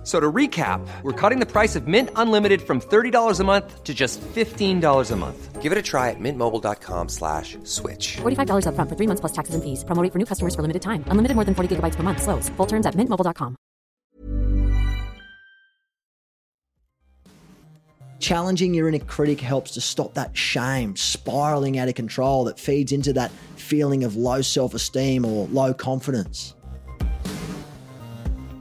F- So to recap, we're cutting the price of Mint Unlimited from $30 a month to just $15 a month. Give it a try at mintmobile.com slash switch. $45 upfront for three months plus taxes and fees. Promo rate for new customers for limited time. Unlimited more than 40 gigabytes per month. Slows. Full terms at mintmobile.com. Challenging your inner critic helps to stop that shame spiraling out of control that feeds into that feeling of low self esteem or low confidence.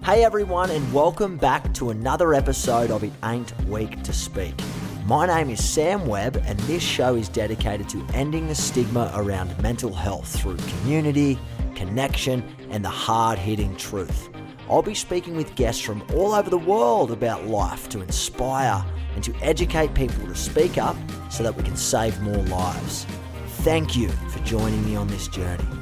Hey everyone, and welcome back to another episode of It Ain't Weak to Speak. My name is Sam Webb, and this show is dedicated to ending the stigma around mental health through community, connection, and the hard hitting truth. I'll be speaking with guests from all over the world about life to inspire and to educate people to speak up so that we can save more lives. Thank you for joining me on this journey.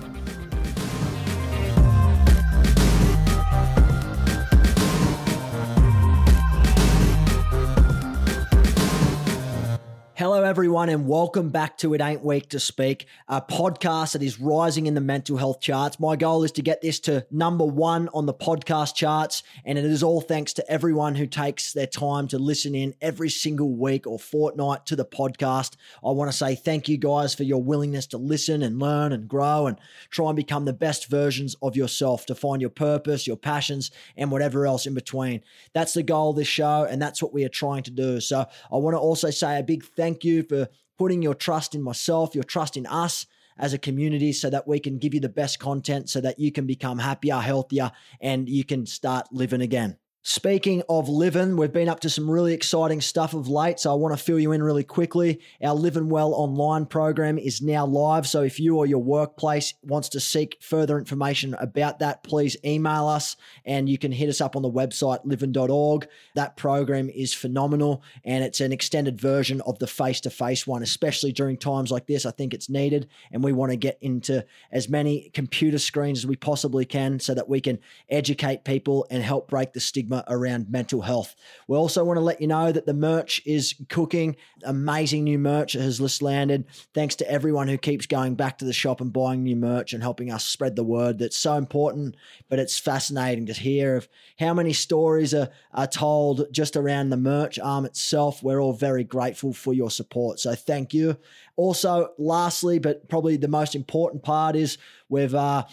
Everyone, and welcome back to It Ain't Weak to Speak, a podcast that is rising in the mental health charts. My goal is to get this to number one on the podcast charts, and it is all thanks to everyone who takes their time to listen in every single week or fortnight to the podcast. I want to say thank you guys for your willingness to listen and learn and grow and try and become the best versions of yourself to find your purpose, your passions, and whatever else in between. That's the goal of this show, and that's what we are trying to do. So I want to also say a big thank you for putting your trust in myself, your trust in us as a community so that we can give you the best content so that you can become happier, healthier, and you can start living again. Speaking of living, we've been up to some really exciting stuff of late, so I want to fill you in really quickly. Our LIVIN Well online program is now live, so if you or your workplace wants to seek further information about that, please email us and you can hit us up on the website livin.org. That program is phenomenal and it's an extended version of the face to face one, especially during times like this. I think it's needed, and we want to get into as many computer screens as we possibly can so that we can educate people and help break the stigma around mental health. We also want to let you know that the merch is cooking. Amazing new merch has just landed. Thanks to everyone who keeps going back to the shop and buying new merch and helping us spread the word. That's so important, but it's fascinating to hear of how many stories are, are told just around the merch arm itself. We're all very grateful for your support. So thank you. Also, lastly, but probably the most important part is we've uh,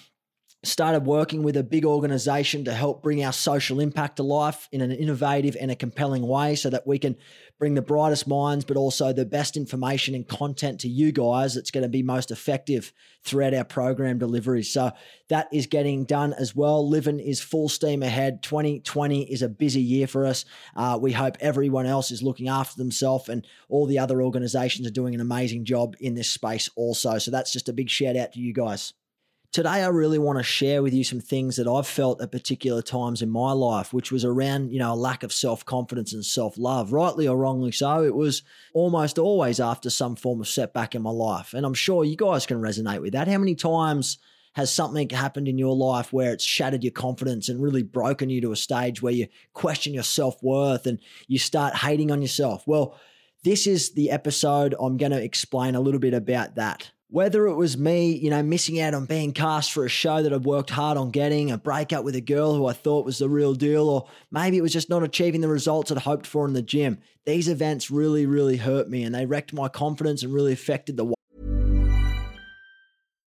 started working with a big organization to help bring our social impact to life in an innovative and a compelling way so that we can bring the brightest minds but also the best information and content to you guys that's going to be most effective throughout our program delivery. So that is getting done as well. LIVIN is full steam ahead. 2020 is a busy year for us. Uh, we hope everyone else is looking after themselves and all the other organizations are doing an amazing job in this space also. So that's just a big shout out to you guys Today, I really want to share with you some things that I've felt at particular times in my life, which was around, you know, a lack of self confidence and self love. Rightly or wrongly so, it was almost always after some form of setback in my life. And I'm sure you guys can resonate with that. How many times has something happened in your life where it's shattered your confidence and really broken you to a stage where you question your self worth and you start hating on yourself? Well, this is the episode I'm going to explain a little bit about that. Whether it was me, you know, missing out on being cast for a show that I'd worked hard on getting, a breakup with a girl who I thought was the real deal, or maybe it was just not achieving the results I'd hoped for in the gym. These events really, really hurt me and they wrecked my confidence and really affected the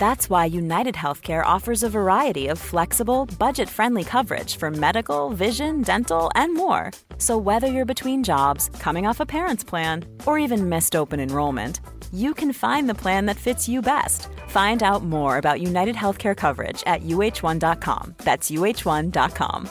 That's why United Healthcare offers a variety of flexible, budget friendly coverage for medical, vision, dental, and more. So, whether you're between jobs, coming off a parent's plan, or even missed open enrollment, you can find the plan that fits you best. Find out more about United Healthcare coverage at uhone.com. That's uhone.com.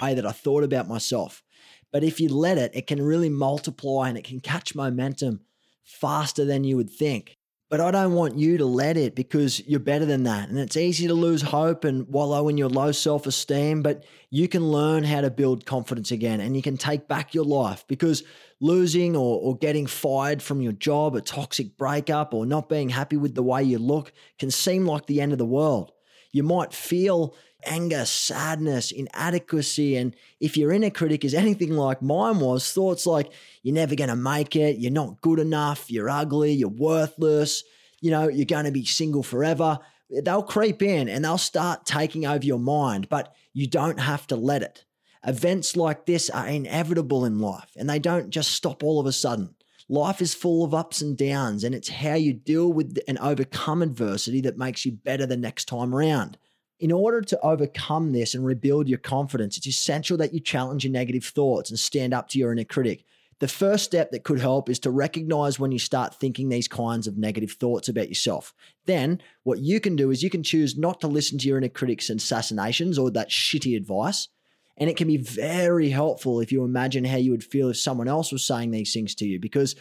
way that I thought about myself. But if you let it, it can really multiply and it can catch momentum faster than you would think. But I don't want you to let it because you're better than that. And it's easy to lose hope and wallow in your low self esteem, but you can learn how to build confidence again and you can take back your life because losing or, or getting fired from your job, a toxic breakup, or not being happy with the way you look can seem like the end of the world. You might feel anger, sadness, inadequacy. And if your inner critic is anything like mine was, thoughts like you're never going to make it, you're not good enough, you're ugly, you're worthless, you know, you're going to be single forever, they'll creep in and they'll start taking over your mind, but you don't have to let it. Events like this are inevitable in life and they don't just stop all of a sudden. Life is full of ups and downs, and it's how you deal with and overcome adversity that makes you better the next time around. In order to overcome this and rebuild your confidence, it's essential that you challenge your negative thoughts and stand up to your inner critic. The first step that could help is to recognize when you start thinking these kinds of negative thoughts about yourself. Then, what you can do is you can choose not to listen to your inner critic's assassinations or that shitty advice. And it can be very helpful if you imagine how you would feel if someone else was saying these things to you, because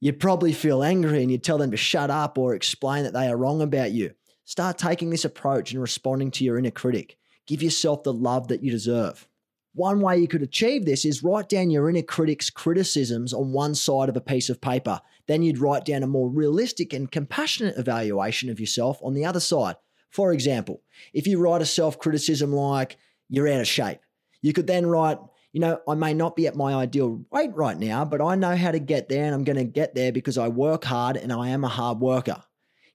you'd probably feel angry and you'd tell them to shut up or explain that they are wrong about you. Start taking this approach and responding to your inner critic. Give yourself the love that you deserve. One way you could achieve this is write down your inner critic's criticisms on one side of a piece of paper. Then you'd write down a more realistic and compassionate evaluation of yourself on the other side. For example, if you write a self criticism like, you're out of shape, you could then write, you know, I may not be at my ideal weight right now, but I know how to get there and I'm going to get there because I work hard and I am a hard worker.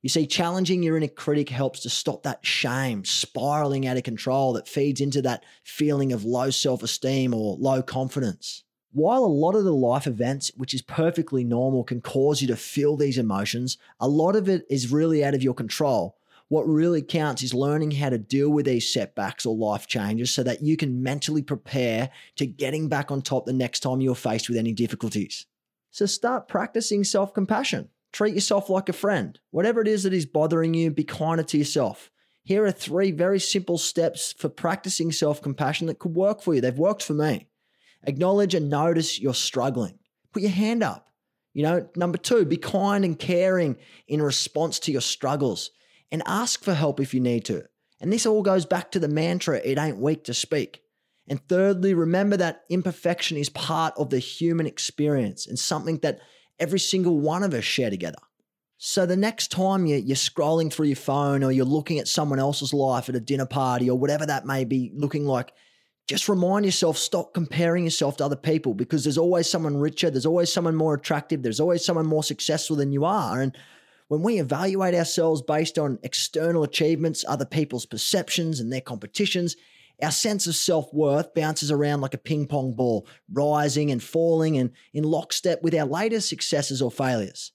You see, challenging your inner critic helps to stop that shame spiraling out of control that feeds into that feeling of low self esteem or low confidence. While a lot of the life events, which is perfectly normal, can cause you to feel these emotions, a lot of it is really out of your control. What really counts is learning how to deal with these setbacks or life changes so that you can mentally prepare to getting back on top the next time you're faced with any difficulties. So start practicing self compassion. Treat yourself like a friend. Whatever it is that is bothering you, be kinder to yourself. Here are three very simple steps for practicing self compassion that could work for you. They've worked for me. Acknowledge and notice you're struggling. Put your hand up. You know, number two, be kind and caring in response to your struggles and ask for help if you need to. And this all goes back to the mantra it ain't weak to speak. And thirdly, remember that imperfection is part of the human experience and something that every single one of us share together. So the next time you, you're scrolling through your phone or you're looking at someone else's life at a dinner party or whatever that may be looking like, just remind yourself stop comparing yourself to other people because there's always someone richer, there's always someone more attractive, there's always someone more successful than you are. And when we evaluate ourselves based on external achievements, other people's perceptions and their competitions, our sense of self worth bounces around like a ping pong ball, rising and falling and in lockstep with our latest successes or failures.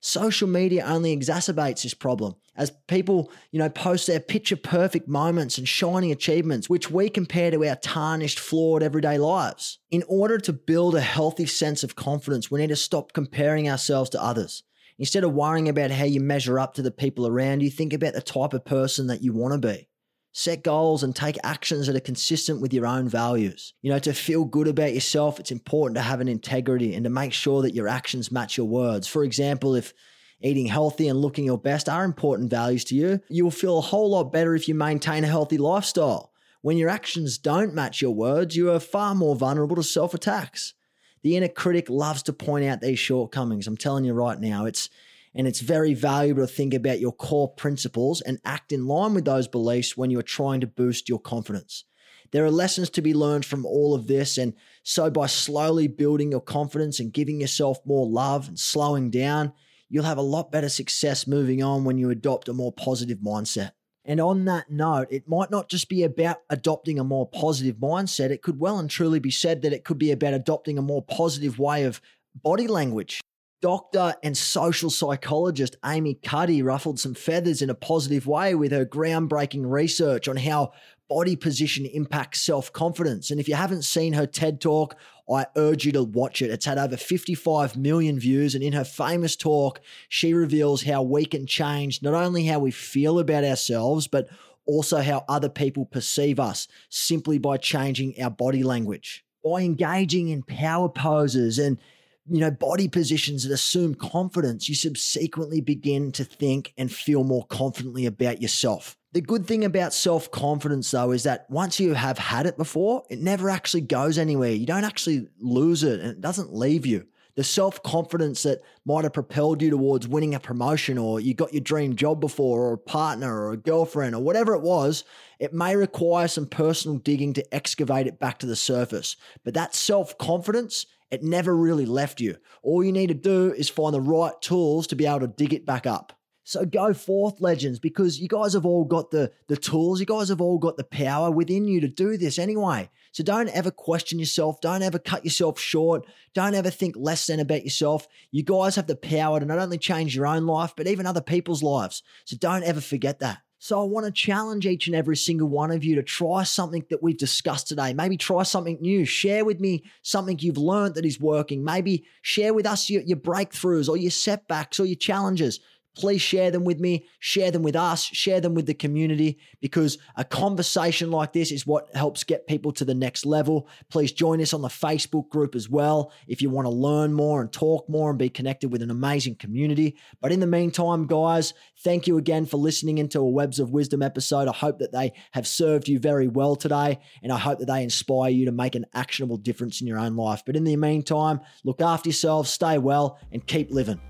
Social media only exacerbates this problem as people, you know, post their picture perfect moments and shining achievements, which we compare to our tarnished, flawed everyday lives. In order to build a healthy sense of confidence, we need to stop comparing ourselves to others. Instead of worrying about how you measure up to the people around you, think about the type of person that you want to be. Set goals and take actions that are consistent with your own values. You know, to feel good about yourself, it's important to have an integrity and to make sure that your actions match your words. For example, if eating healthy and looking your best are important values to you, you will feel a whole lot better if you maintain a healthy lifestyle. When your actions don't match your words, you are far more vulnerable to self attacks. The inner critic loves to point out these shortcomings. I'm telling you right now, it's and it's very valuable to think about your core principles and act in line with those beliefs when you are trying to boost your confidence. There are lessons to be learned from all of this, and so by slowly building your confidence and giving yourself more love and slowing down, you'll have a lot better success moving on when you adopt a more positive mindset. And on that note, it might not just be about adopting a more positive mindset. It could well and truly be said that it could be about adopting a more positive way of body language. Doctor and social psychologist Amy Cuddy ruffled some feathers in a positive way with her groundbreaking research on how body position impacts self confidence. And if you haven't seen her TED talk, I urge you to watch it. It's had over 55 million views. And in her famous talk, she reveals how we can change not only how we feel about ourselves, but also how other people perceive us simply by changing our body language. By engaging in power poses and you know, body positions that assume confidence, you subsequently begin to think and feel more confidently about yourself. The good thing about self confidence, though, is that once you have had it before, it never actually goes anywhere. You don't actually lose it and it doesn't leave you. The self confidence that might have propelled you towards winning a promotion or you got your dream job before or a partner or a girlfriend or whatever it was, it may require some personal digging to excavate it back to the surface. But that self confidence, it never really left you. All you need to do is find the right tools to be able to dig it back up. So go forth, legends, because you guys have all got the, the tools, you guys have all got the power within you to do this anyway. So don't ever question yourself. Don't ever cut yourself short. Don't ever think less than about yourself. You guys have the power to not only change your own life, but even other people's lives. So don't ever forget that. So I want to challenge each and every single one of you to try something that we've discussed today. Maybe try something new. Share with me something you've learned that is working. Maybe share with us your, your breakthroughs or your setbacks or your challenges please share them with me, share them with us, share them with the community because a conversation like this is what helps get people to the next level. Please join us on the Facebook group as well if you want to learn more and talk more and be connected with an amazing community. But in the meantime, guys, thank you again for listening into a Webs of Wisdom episode. I hope that they have served you very well today and I hope that they inspire you to make an actionable difference in your own life. But in the meantime, look after yourselves, stay well, and keep living.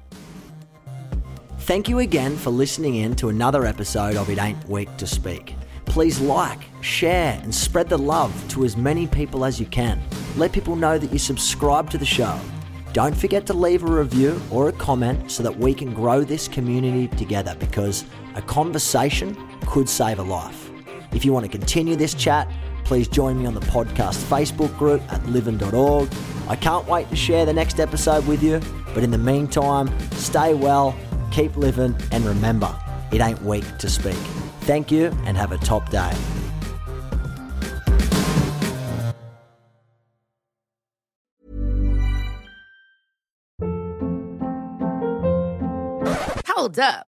Thank you again for listening in to another episode of It Ain't Weak to Speak. Please like, share, and spread the love to as many people as you can. Let people know that you subscribe to the show. Don't forget to leave a review or a comment so that we can grow this community together because a conversation could save a life. If you want to continue this chat, please join me on the podcast Facebook group at livin.org. I can't wait to share the next episode with you, but in the meantime, stay well keep living, and remember, it ain't weak to speak. Thank you and have a top day. Hold up.